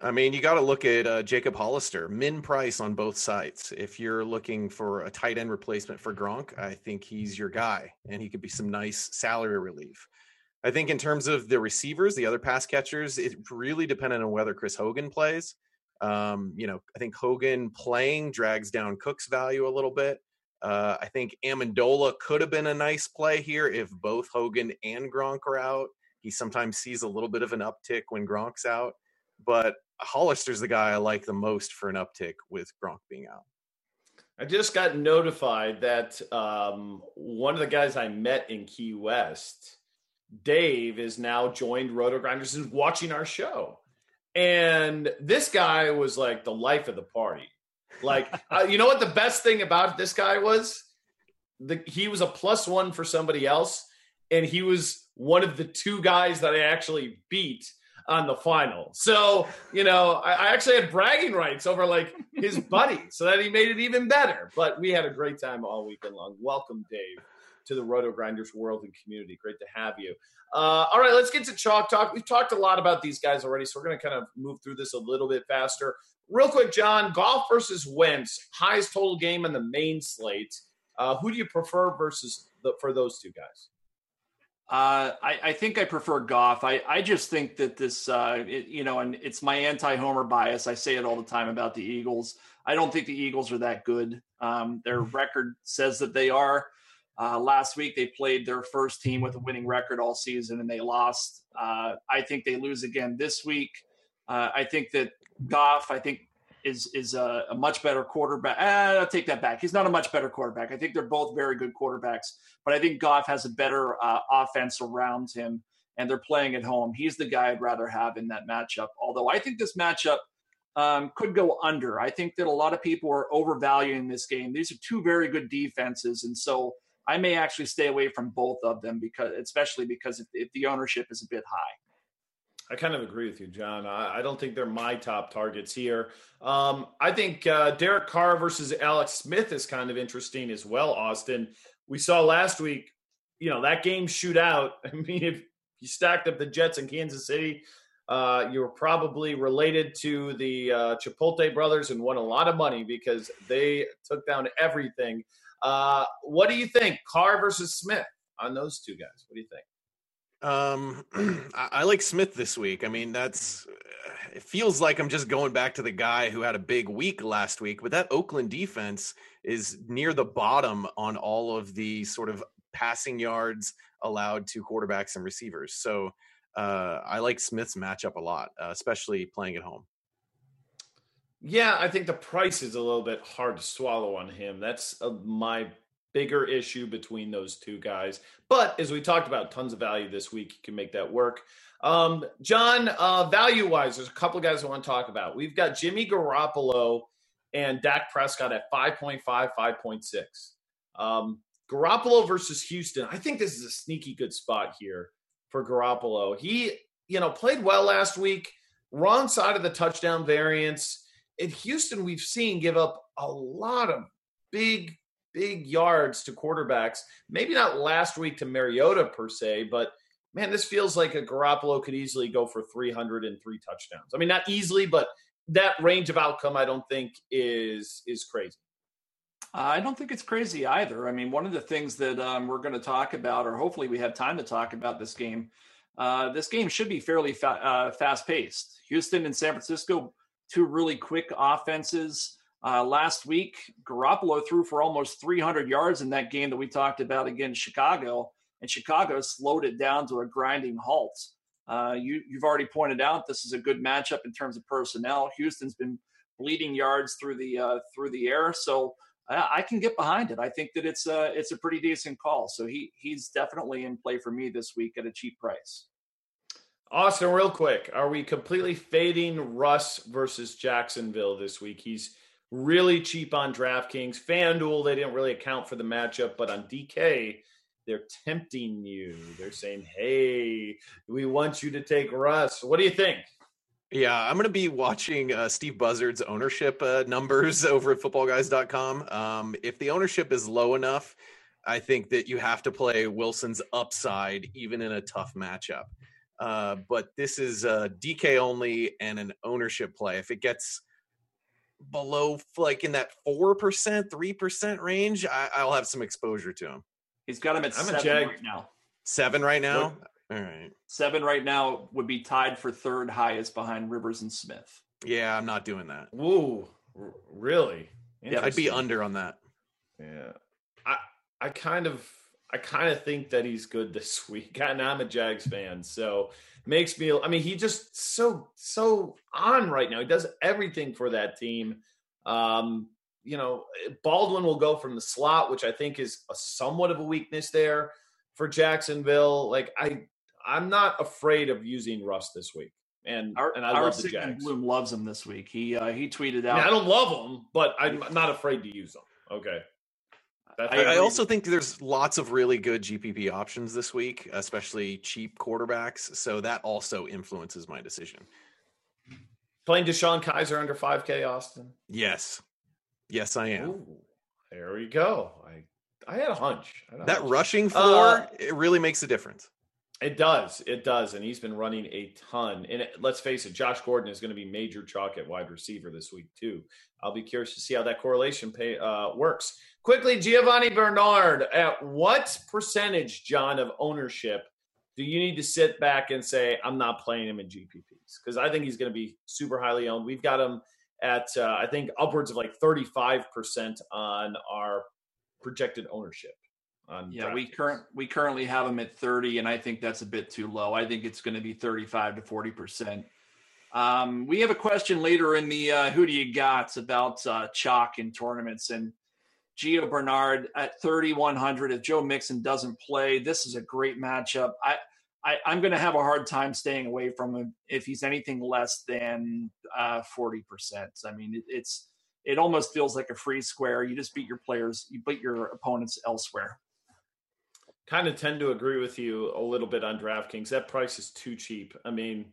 I mean, you got to look at uh, Jacob Hollister, min price on both sides. If you're looking for a tight end replacement for Gronk, I think he's your guy, and he could be some nice salary relief. I think in terms of the receivers, the other pass catchers, it really depended on whether Chris Hogan plays. Um, you know, I think Hogan playing drags down Cook's value a little bit. Uh, I think Amendola could have been a nice play here if both Hogan and Gronk are out. He sometimes sees a little bit of an uptick when Gronk's out, but Hollister's the guy I like the most for an uptick with Gronk being out. I just got notified that um, one of the guys I met in Key West, Dave, is now joined Roto Grinders and watching our show. And this guy was like the life of the party. Like, uh, you know what the best thing about this guy was? The, he was a plus one for somebody else, and he was one of the two guys that I actually beat on the final. So, you know, I, I, actually had bragging rights over like his buddy, so that he made it even better. But we had a great time all weekend long. Welcome, Dave, to the Roto Grinders world and community. Great to have you. Uh, all right, let's get to chalk talk. We've talked a lot about these guys already, so we're going to kind of move through this a little bit faster. Real quick, John, Goff versus Wentz, highest total game on the main slate. Uh, who do you prefer versus the, for those two guys? Uh, I, I, think I prefer Goff. I, I just think that this, uh, it, you know, and it's my anti-homer bias. I say it all the time about the Eagles. I don't think the Eagles are that good. Um, their mm-hmm. record says that they are. Uh, last week they played their first team with a winning record all season and they lost. Uh, I think they lose again this week. Uh, I think that Goff. I think is is a, a much better quarterback. Eh, I'll take that back. He's not a much better quarterback. I think they're both very good quarterbacks, but I think Goff has a better uh, offense around him, and they're playing at home. He's the guy I'd rather have in that matchup. Although I think this matchup um, could go under. I think that a lot of people are overvaluing this game. These are two very good defenses, and so I may actually stay away from both of them because, especially because if, if the ownership is a bit high. I kind of agree with you, John. I, I don't think they're my top targets here. Um, I think uh, Derek Carr versus Alex Smith is kind of interesting as well, Austin. We saw last week, you know, that game shootout. I mean, if you stacked up the Jets in Kansas City, uh, you were probably related to the uh, Chipotle brothers and won a lot of money because they took down everything. Uh, what do you think, Carr versus Smith? on those two guys? What do you think? Um, I, I, like Smith this week. I mean, that's it feels like I'm just going back to the guy who had a big week last week, but that Oakland defense is near the bottom on all of the sort of passing yards allowed to quarterbacks and receivers. So uh, I like Smith's matchup a lot, uh, especially playing at home. Yeah, I think the price is a little bit hard to swallow on him. That's uh, my bigger issue between those two guys. But as we talked about, tons of value this week. You can make that work. Um, John, uh, value wise, there's a couple guys I want to talk about. We've got Jimmy Garoppolo and Dak Prescott at 5.5, 5.6. Um, Garoppolo versus Houston. I think this is a sneaky good spot here for Garoppolo. He, you know, played well last week, wrong side of the touchdown variance. In Houston, we've seen give up a lot of big big yards to quarterbacks. Maybe not last week to Mariota per se, but man, this feels like a Garoppolo could easily go for 303 touchdowns. I mean, not easily, but that range of outcome, I don't think is is crazy. I don't think it's crazy either. I mean, one of the things that um, we're going to talk about, or hopefully we have time to talk about this game. Uh, this game should be fairly fa- uh, fast paced. Houston and San Francisco, two really quick offenses. Uh, last week, Garoppolo threw for almost 300 yards in that game that we talked about against Chicago, and Chicago slowed it down to a grinding halt. Uh, you, you've already pointed out this is a good matchup in terms of personnel. Houston's been bleeding yards through the uh, through the air, so I, I can get behind it. I think that it's a it's a pretty decent call. So he he's definitely in play for me this week at a cheap price. Austin, real quick, are we completely fading Russ versus Jacksonville this week? He's really cheap on DraftKings. FanDuel, they didn't really account for the matchup, but on DK, they're tempting you. They're saying, hey, we want you to take Russ. What do you think? Yeah, I'm going to be watching uh, Steve Buzzard's ownership uh, numbers over at footballguys.com. Um, if the ownership is low enough, I think that you have to play Wilson's upside even in a tough matchup. Uh, but this is uh, DK only and an ownership play. If it gets below like in that four percent, three percent range, I, will have some exposure to him. He's got him at I'm seven right now. Seven right now. What? All right. Seven right now would be tied for third highest behind Rivers and Smith. Yeah, I'm not doing that. Whoa, really? Yeah, I'd be under on that. Yeah, I I kind of I kind of think that he's good this week. And I'm a Jags fan, so makes me. I mean, he just so so on right now. He does everything for that team. Um, you know, Baldwin will go from the slot, which I think is a somewhat of a weakness there for Jacksonville. Like I, I'm not afraid of using Russ this week. And our, and I our love the Jags. Bloom loves him this week. He uh, he tweeted out. I, mean, I don't love him, but I'm not afraid to use him. Okay. I, I, also think there's lots of really good GPP options this week, especially cheap quarterbacks. So that also influences my decision. Playing DeShone Kizer under 5K, Austin? Yes. Yes, I am. Ooh, there we go. I I had a hunch. Had that hunch. rushing floor, uh, it really makes a difference. It does. It does. And he's been running a ton. And it, let's face it, Josh Gordon is going to be major chalk at wide receiver this week, too. I'll be curious to see how that correlation pay, uh, works. Quickly, Giovani Bernard, at what percentage, John, of ownership do you need to sit back and say, I'm not playing him in GPPs? Because I think he's going to be super highly owned. We've got him at, uh, I think, upwards of like 35% on our projected ownership yeah, we current we currently have them at 30, and I think that's a bit too low. I think it's going to be 35 to 40 percent. Um, we have a question later in the uh, who do you got about uh, chalk in tournaments and Gio Bernard at 3100. If Joe Mixon doesn't play, this is a great matchup. I, I am going to have a hard time staying away from him if he's anything less than uh, 40 percent. I mean, it, it's it almost feels like a free square. You just beat your players, you beat your opponents elsewhere kind of tend to agree with you a little bit on DraftKings. That price is too cheap. I mean,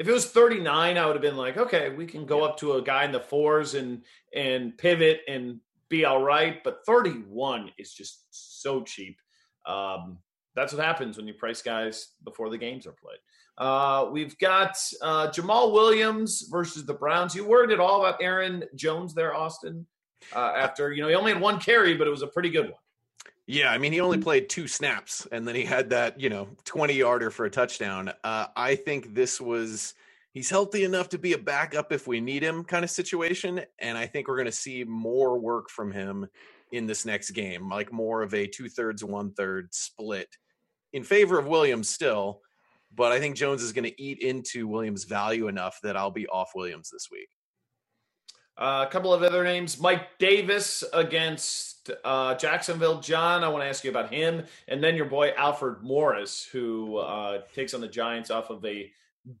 if it was 39, I would have been like, okay, we can go yeah. up to a guy in the fours and and pivot and be all right. But 31 is just so cheap. Um, that's what happens when you price guys before the games are played. Uh, we've got uh, Jamaal Williams versus the Browns. You worried at all about Aaron Jones there, Austin? Uh, after you know he only had one carry, but it was a pretty good one. Yeah, I mean, he only played two snaps, and then he had that, you know, twenty yarder for a touchdown. Uh, I think this was he's healthy enough to be a backup if we need him kind of situation, and I think we're going to see more work from him in this next game, like more of a two thirds, one third split in favor of Williams still. But I think Jones is going to eat into Williams' value enough that I'll be off Williams this week. Uh, a couple of other names Mike Davis against uh, Jacksonville. John, I want to ask you about him. And then your boy Alfred Morris, who uh, takes on the Giants off of a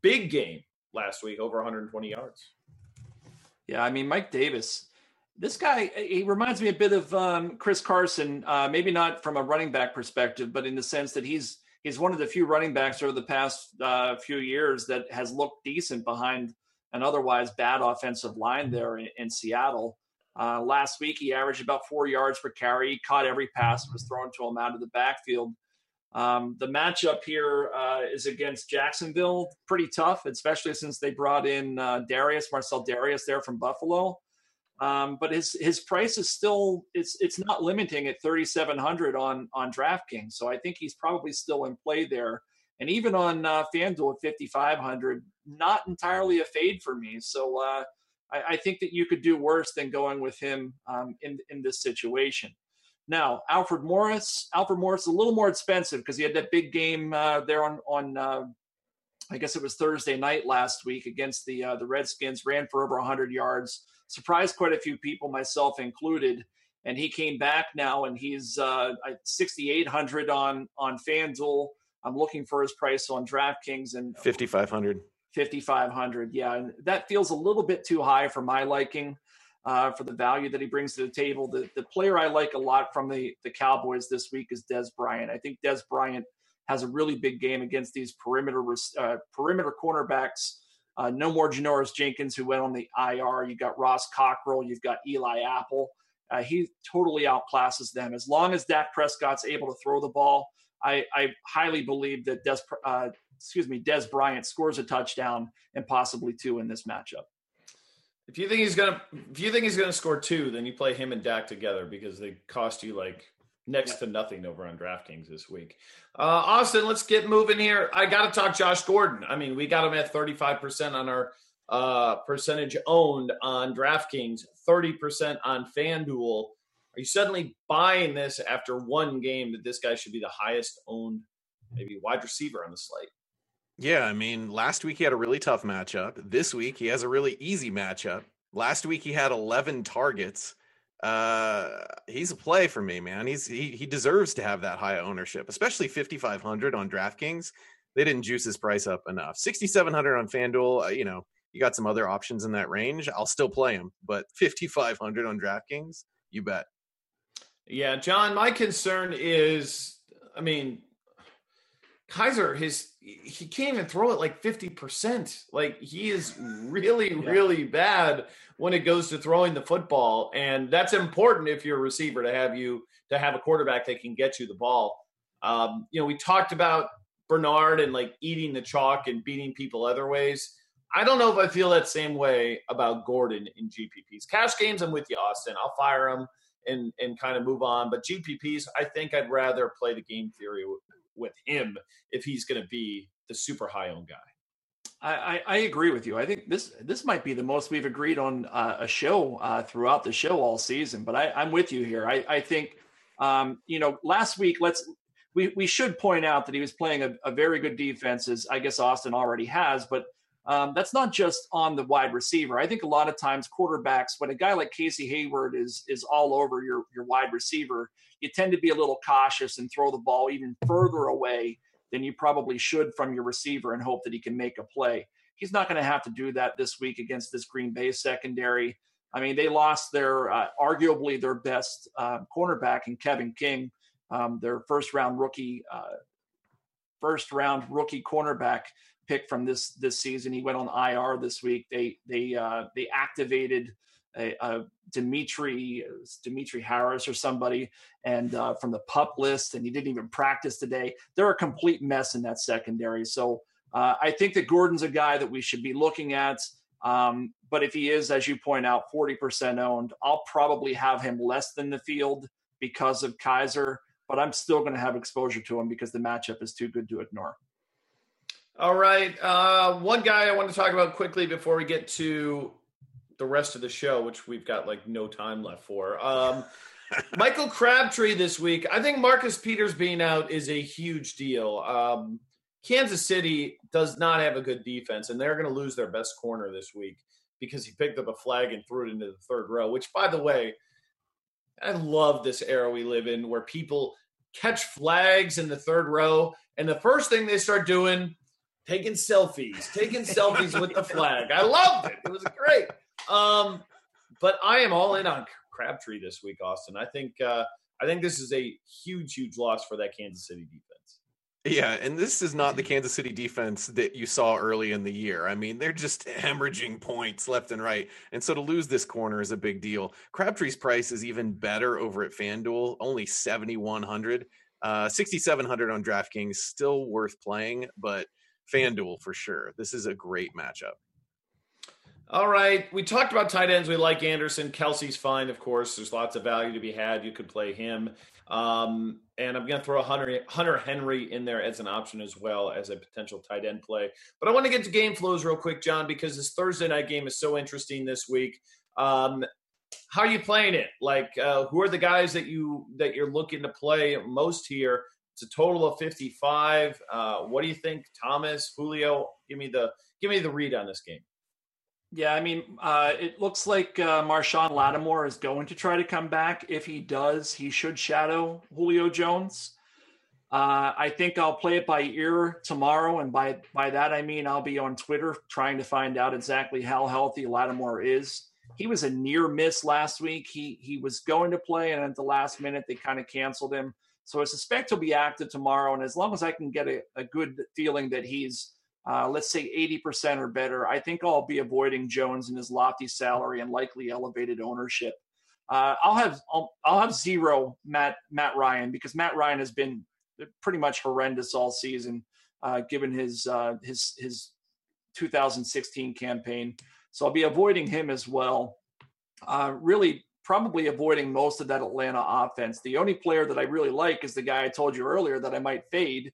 big game last week, over 120 yards. Yeah, I mean, Mike Davis, this guy, he reminds me a bit of um, Chris Carson, uh, maybe not from a running back perspective, but in the sense that he's he's one of the few running backs over the past uh, few years that has looked decent behind an otherwise bad offensive line there in, in Seattle. Uh, last week, he averaged about four yards per carry. He caught every pass that was thrown to him out of the backfield. Um, the matchup here uh, is against Jacksonville, pretty tough, especially since they brought in uh, Dareus Marcell Dareus there from Buffalo. Um, but his his price is still it's it's not limiting at 3700 on on DraftKings. So I think he's probably still in play there. And even on uh, FanDuel at 5500, not entirely a fade for me. So uh, I, I, think that you could do worse than going with him um, in in this situation. Now, Alfred Morris, Alfred Morris, a little more expensive because he had that big game uh, there on on uh, I guess it was Thursday night last week against the uh, the Redskins. Ran for over 100 yards, surprised quite a few people, myself included. And he came back now, and he's uh, 6,800 on on FanDuel. I'm looking for his price on DraftKings and 5,500. 5,500, yeah, and that feels a little bit too high for my liking uh, for the value that he brings to the table. The, the player I like a lot from the, the Cowboys this week is Dez Bryant. I think Dez Bryant has a really big game against these perimeter uh, perimeter cornerbacks. Uh, no more Janoris Jenkins, who went on the IR. You've got Ross Cockrell. You've got Eli Apple. Uh, he totally outclasses them. As long as Dak Prescott's able to throw the ball, I, I highly believe that Des, uh, excuse me, Dez Bryant scores a touchdown and possibly two in this matchup. If you think he's gonna, if you think he's gonna score two, then you play him and Dak together because they cost you like next to nothing over on DraftKings this week. Uh, Austin, let's get moving here. I got to talk Josh Gordon. I mean, we got him at 35% on our uh, percentage owned on DraftKings, 30% on FanDuel. Are you suddenly buying this after one game that this guy should be the highest owned, maybe wide receiver on the slate? Yeah, I mean, last week he had a really tough matchup. This week he has a really easy matchup. Last week he had 11 targets. Uh, he's a play for me, man. He's he he deserves to have that high ownership, especially 5500 on DraftKings. They didn't juice his price up enough. 6700 on FanDuel, uh, you know, you got some other options in that range. I'll still play him, but 5500 on DraftKings, you bet. Yeah, John, my concern is I mean, Kizer, his he can't even throw it like 50%. Like he is really, yeah. really bad when it goes to throwing the football. And that's important if you're a receiver to have you to have a quarterback that can get you the ball. Um, you know, we talked about Bernard and like eating the chalk and beating people other ways. I don't know if I feel that same way about Gordon in GPPs. Cash games, I'm with you, Austin. I'll fire him and and kind of move on. But GPPs, I think I'd rather play the game theory with him if he's going to be the super high owned guy. I, I, agree with you. I think this this might be the most we've agreed on uh, a show uh, throughout the show all season. But I, am with you here. I, I think um, you know last week. Let's we we should point out that he was playing a, a very good defense, as I guess Austin already has. But um, that's not just on the wide receiver. I think a lot of times quarterbacks, when a guy like Casey Hayward is is all over your your wide receiver, you tend to be a little cautious and throw the ball even further away than you probably should from your receiver and hope that he can make a play. He's not going to have to do that this week against this Green Bay secondary. I mean, they lost their uh, arguably their best uh, cornerback in Kevin King, um, their first round rookie, uh, first round rookie cornerback pick from this this season. He went on IR this week. They they uh, they activated a, a Dimitri Dimitri Harris or somebody, and uh, from the pup list, and he didn't even practice today. They're a complete mess in that secondary. So uh, I think that Gordon's a guy that we should be looking at. Um, but if he is, as you point out, 40% owned, I'll probably have him less than the field because of Kizer. but I'm still going to have exposure to him because the matchup is too good to ignore. All right. Uh, one guy I want to talk about quickly before we get to the rest of the show, which we've got like no time left for. Um, Michael Crabtree this week. I think Marcus Peters being out is a huge deal. Um, Kansas City does not have a good defense, and they're going to lose their best corner this week because he picked up a flag and threw it into the third row, which, by the way, I love this era we live in where people catch flags in the third row, and the first thing they start doing, taking selfies, taking selfies with the flag. I loved it. It was great. Um, but I am all in on Crabtree this week, Austin. I think uh, I think this is a huge, huge loss for that Kansas City defense. Yeah, and this is not the Kansas City defense that you saw early in the year. I mean, they're just hemorrhaging points left and right. And so to lose this corner is a big deal. Crabtree's price is even better over at FanDuel, only 7100 uh 6700 on DraftKings, still worth playing, but FanDuel for sure. This is a great matchup. All right. We talked about tight ends. We like Anderson. Kelce's fine, of course. There's lots of value to be had. You could play him. Um, and I'm going to throw Hunter, Hunter Henry in there as an option as well as a potential tight end play. But I want to get to game flows real quick, John, because this Thursday night game is so interesting this week. Um, how are you playing it? Like, uh, who are the guys that you that you're looking to play most here? It's a total of 55. Uh, what do you think, Thomas, Julio? Give me the give me the read on this game. Yeah, I mean, uh, it looks like uh, Marshon Lattimore is going to try to come back. If he does, he should shadow Julio Jones. Uh, I think I'll play it by ear tomorrow, and by by that I mean I'll be on Twitter trying to find out exactly how healthy Lattimore is. He was a near miss last week. He he was going to play, and at the last minute they kind of canceled him. So I suspect he'll be active tomorrow, and as long as I can get a, a good feeling that he's uh, let's say 80% or better, I think I'll be avoiding Jones and his lofty salary and likely elevated ownership. Uh, I'll have I'll, I'll, have zero Matt Matt Ryan because Matt Ryan has been pretty much horrendous all season, uh, given his uh, his his 2016 campaign. So I'll be avoiding him as well. Uh, really, probably avoiding most of that Atlanta offense. The only player that I really like is the guy I told you earlier that I might fade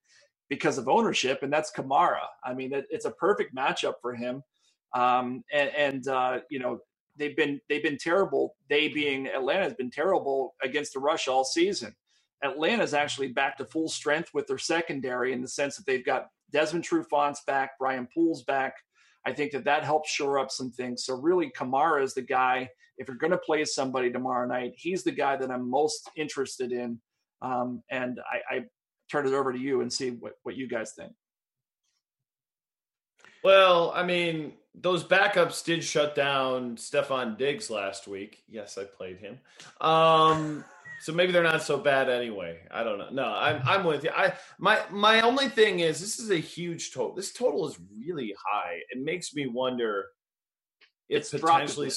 because of ownership, and that's Kamara. I mean, it, it's a perfect matchup for him. Um, and, and uh, you know, they've been they've been terrible. They being Atlanta has been terrible against the rush all season. Atlanta's actually back to full strength with their secondary in the sense that they've got Desmond Trufant's back, Brian Poole's back. I think that that helps shore up some things. So really, Kamara is the guy. If you're going to play somebody tomorrow night, he's the guy that I'm most interested in. Um, and I, I, turn it over to you and see what, what you guys think. Well, I mean, those backups did shut down Stefon Diggs last week. Yes, I played him. Um, so maybe they're not so bad anyway. I don't know. No, I'm I'm with you. I my my only thing is this is a huge total. This total is really high. It makes me wonder if it's potentially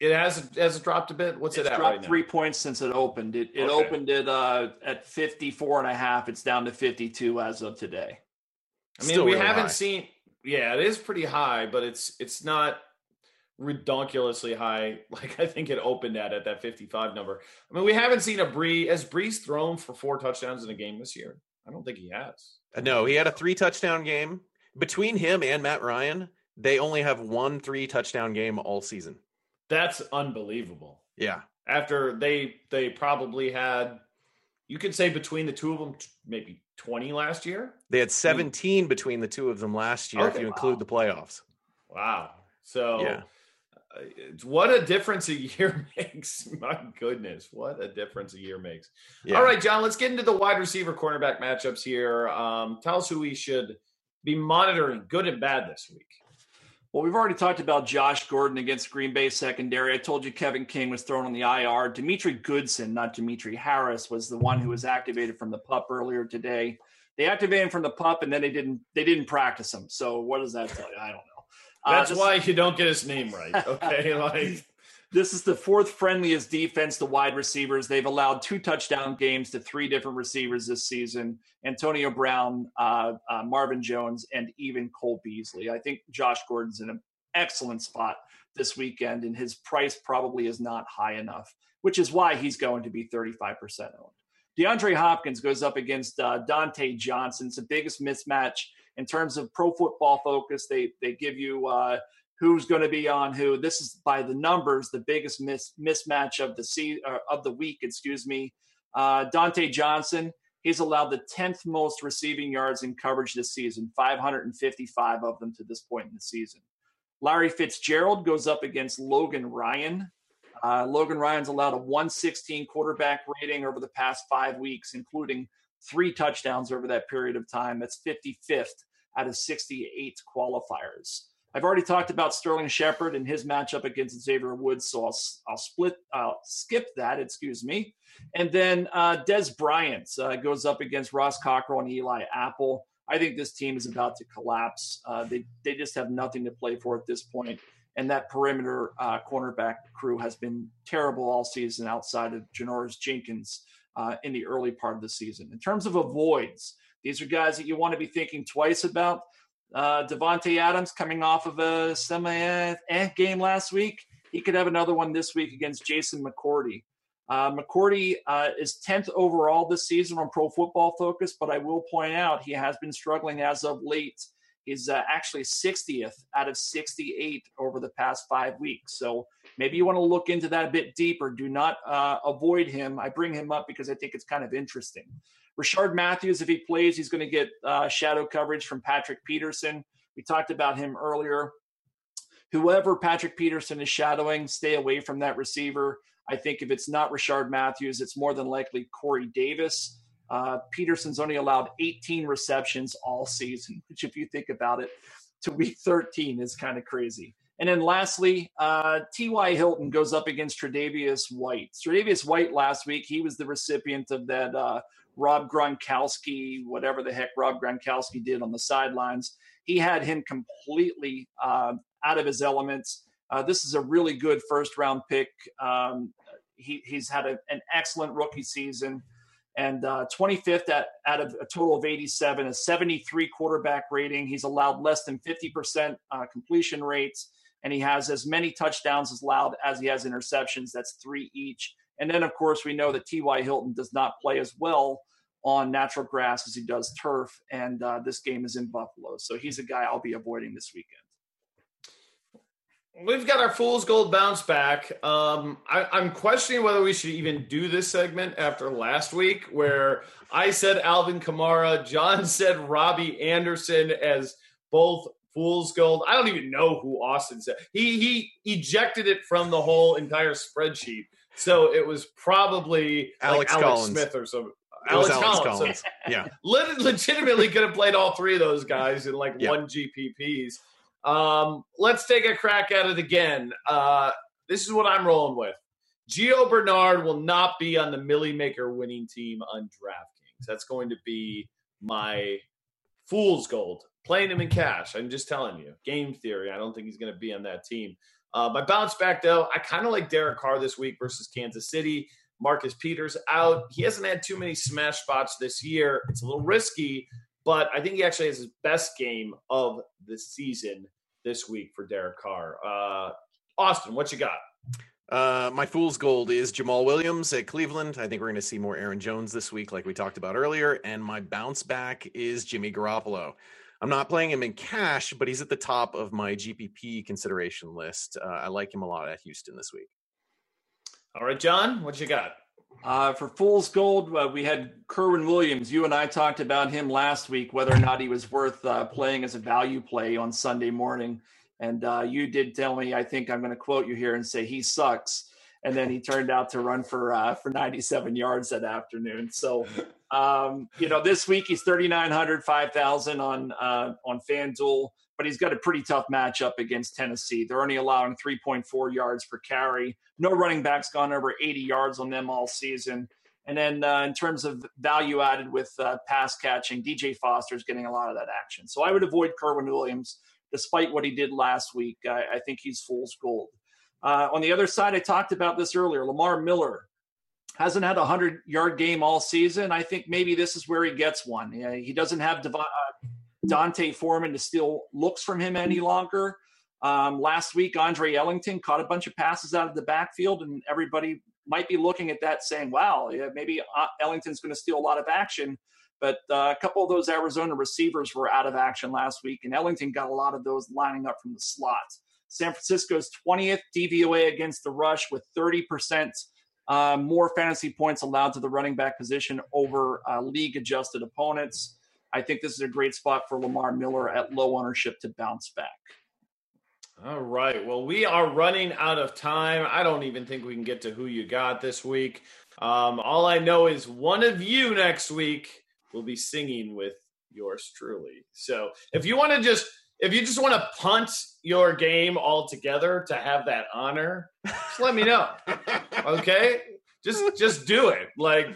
it has has it dropped a bit. What's it's it at dropped right three points since it opened. It it okay. opened it uh, at 54 and a half. It's down to 52 as of today. I mean, Still we really haven't high. seen. Yeah, it is pretty high, but it's it's not redonkulously high like I think it opened at at that 55 number. I mean, we haven't seen a Bree as Brees thrown for four touchdowns in a game this year. I don't think he has. Uh, no, he had a three touchdown game. Between him and Matt Ryan, they only have one three touchdown game all season. That's unbelievable. Yeah. After they they probably had you could say between the two of them maybe 20 last year. They had 17 I mean, between the two of them last year okay, if you wow. include the playoffs. Wow. So yeah. What a difference a year makes. My goodness, what a difference a year makes. Yeah. All right, John, let's get into the wide receiver cornerback matchups here. Um, tell us who we should be monitoring, good and bad, this week. Well, we've already talked about Josh Gordon against Green Bay secondary. I told you Kevin King was thrown on the IR. Demetri Goodson, not Demetri Harris, was the one who was activated from the pup earlier today. They activated him from the pup, and then they didn't they didn't practice him. So what does that tell you? I don't know. That's uh, why you don't get his name right. Okay, like this is the fourth friendliest defense to wide receivers. They've allowed two touchdown games to three different receivers this season Antonio Brown, uh, uh, Marvin Jones, and even Cole Beasley. I think Josh Gordon's in an excellent spot this weekend, and his price probably is not high enough, which is why he's going to be 35% owned. DeAndre Hopkins goes up against uh, Dontae Johnson. It's the biggest mismatch in terms of pro football focus. They they give you uh, who's going to be on who. This is by the numbers the biggest mis- mismatch of the se- uh, of the week. Excuse me. Uh, Dontae Johnson. He's allowed the 10th most receiving yards in coverage this season, 555 of them to this point in the season. Larry Fitzgerald goes up against Logan Ryan. Uh, Logan Ryan's allowed a 116 quarterback rating over the past five weeks, including three touchdowns over that period of time. That's 55th out of 68 qualifiers. I've already talked about Sterling Shepard and his matchup against Xavier Woods, so I'll, I'll split, I'll skip that. Excuse me. And then uh, Dez Bryant uh, goes up against Ross Cockrell and Eli Apple. I think this team is about to collapse. Uh, they they just have nothing to play for at this point. point, and that perimeter uh, cornerback crew has been terrible all season outside of Janoris Jenkins uh, in the early part of the season. In terms of avoids, these are guys that you want to be thinking twice about. Uh, Davante Adams coming off of a semi eh game last week. He could have another one this week against Jason McCourty. Uh, McCourty uh, is 10th overall this season on Pro Football Focus, but I will point out he has been struggling as of late. He's uh, actually 60th out of 68 over the past five weeks. So maybe you want to look into that a bit deeper. Do not uh, avoid him. I bring him up because I think it's kind of interesting. Rishard Matthews, if he plays, he's going to get uh, shadow coverage from Patrick Peterson. We talked about him earlier. Whoever Patrick Peterson is shadowing, stay away from that receiver. I think if it's not Rishard Matthews, it's more than likely Corey Davis. Uh, Peterson's only allowed 18 receptions all season, which, if you think about it, to week 13 is kind of crazy. And then lastly, uh, T.Y. Hilton goes up against Tre'Davious White. Tre'Davious White last week, he was the recipient of that uh, Rob Gronkowski, whatever the heck Rob Gronkowski did on the sidelines. He had him completely uh, out of his elements. Uh, this is a really good first round pick. Um, he, he's had a, an excellent rookie season and uh, 25th at, out of a total of 87, a 73 quarterback rating. He's allowed less than 50% uh, completion rates, and he has as many touchdowns as allowed as he has interceptions. That's three each. And then, of course, we know that T.Y. Hilton does not play as well on natural grass as he does turf, and uh, this game is in Buffalo. So he's a guy I'll be avoiding this weekend. We've got our fool's gold bounce back. Um, I, am questioning whether we should even do this segment after last week, where I said Alvin Kamara, John said Robbie Anderson as both fool's gold. I don't even know who Austin said. He he ejected it from the whole entire spreadsheet, so it was probably Alex, like Alex Smith or some. Alex, Alex Collins. Collins. yeah, legitimately could have played all three of those guys in like yeah. one GPPs. Um, let's take a crack at it again. Uh, this is what I'm rolling with. Gio Bernard will not be on the Milly Maker winning team on DraftKings. That's going to be my fool's gold. Playing him in cash. I'm just telling you. Game theory. I don't think he's going to be on that team. Uh, my bounce back, though, I kind of like Derek Carr this week versus Kansas City. Marcus Peters out. He hasn't had too many smash spots this year. It's a little risky, but I think he actually has his best game of the season this week for Derek Carr. Uh, Austin, what you got? Uh, my fool's gold is Jamaal Williams at Cleveland. I think we're going to see more Aaron Jones this week, like we talked about earlier. And my bounce back is Jimmy Garoppolo. I'm not playing him in cash, but he's at the top of my GPP consideration list. Uh, I like him a lot at Houston this week. All right, John, what you got? Uh, for Fool's Gold, uh, we had Kerwynn Williams. You and I talked about him last week, whether or not he was worth uh, playing as a value play on Sunday morning. And uh, you did tell me, I think I'm going to quote you here and say he sucks. And then he turned out to run for uh, for 97 yards that afternoon. So, um, you know, this week he's 3,900, 5,000 on uh, on FanDuel but he's got a pretty tough matchup against Tennessee. They're only allowing 3.4 yards per carry. No running backs gone over 80 yards on them all season. And then uh, in terms of value added with uh, pass catching, DJ Foster is getting a lot of that action. So I would avoid Kerwynn Williams, despite what he did last week. I, I think he's fool's gold. Uh, on the other side, I talked about this earlier. Lamar Miller hasn't had a 100 yard game all season. I think maybe this is where he gets one. he doesn't have Dev- D'Onta Foreman to steal looks from him any longer. Um, last week, Andre Ellington caught a bunch of passes out of the backfield, and everybody might be looking at that saying, wow, yeah, maybe uh, Ellington's going to steal a lot of action. But uh, a couple of those Arizona receivers were out of action last week, and Ellington got a lot of those lining up from the slot. San Francisco's 20th DVOA against the rush with 30% uh, more fantasy points allowed to the running back position over uh, league adjusted opponents. I think this is a great spot for Lamar Miller at low ownership to bounce back. All right. Well, we are running out of time. I don't even think we can get to who you got this week. Um, all I know is one of you next week will be singing with yours truly. So if you want to just if you just want to punt your game altogether to have that honor, just let me know. okay, just just do it. Like,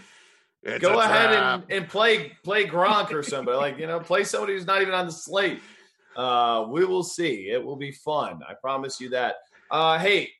it's go ahead and, and play play Gronk or somebody. Like, you know, play somebody who's not even on the slate. Uh, we will see. It will be fun. I promise you that. Uh, hey,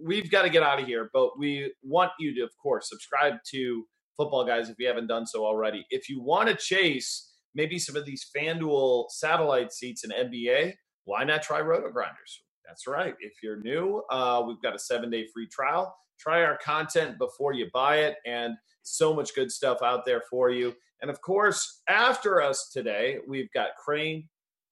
we've got to get out of here, but we want you to, of course, subscribe to Football Guys if you haven't done so already. If you want to chase maybe some of these FanDuel satellite seats in NBA, why not try Roto Grinders? That's right. If you're new, uh, we've got a seven day free trial. Try our content before you buy it, and so much good stuff out there for you. And of course, after us today, we've got Crane,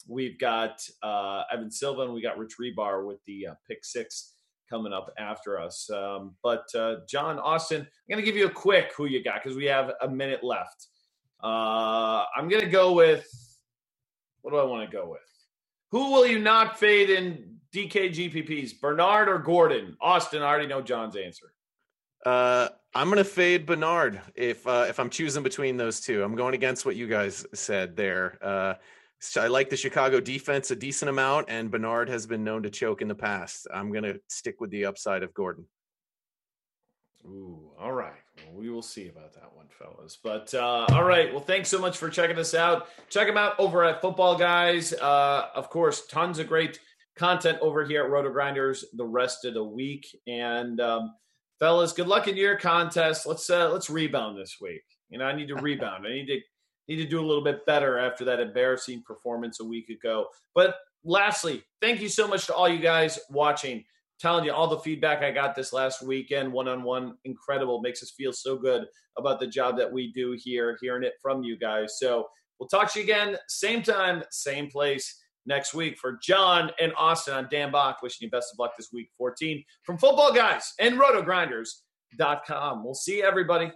we've got uh, Evan Silva, and we got Rich Hribar with the uh, pick six coming up after us. Um, but uh, John Austin, I'm going to give you a quick who you got because we have a minute left. Uh, I'm going to go with what do I want to go with? Who will you not fade in DK GPPs, Bernard or Gordon? Austin, I already know John's answer. Uh, I'm going to fade Bernard if uh, if I'm choosing between those two. I'm going against what you guys said there. Uh, I like the Chicago defense a decent amount, and Bernard has been known to choke in the past. I'm going to stick with the upside of Gordon. Ooh, all right. Well, we will see about that one, fellas. But uh, all right. Well, thanks so much for checking us out. Check them out over at Football Guys. Uh, of course, tons of great content over here at Roto Grinders the rest of the week. And um, fellas, good luck in your contest. Let's uh, let's rebound this week. You know, I need to rebound. I need to need to do a little bit better after that embarrassing performance a week ago. But lastly, thank you so much to all you guys watching telling you all the feedback I got this last weekend, one on one, incredible. Makes us feel so good about the job that we do here, hearing it from you guys. So we'll talk to you again, same time, same place next week. For John and Austin, I'm Dan Back, wishing you best of luck this week 14 from Football Guys and RotoGrinders.com. We'll see everybody.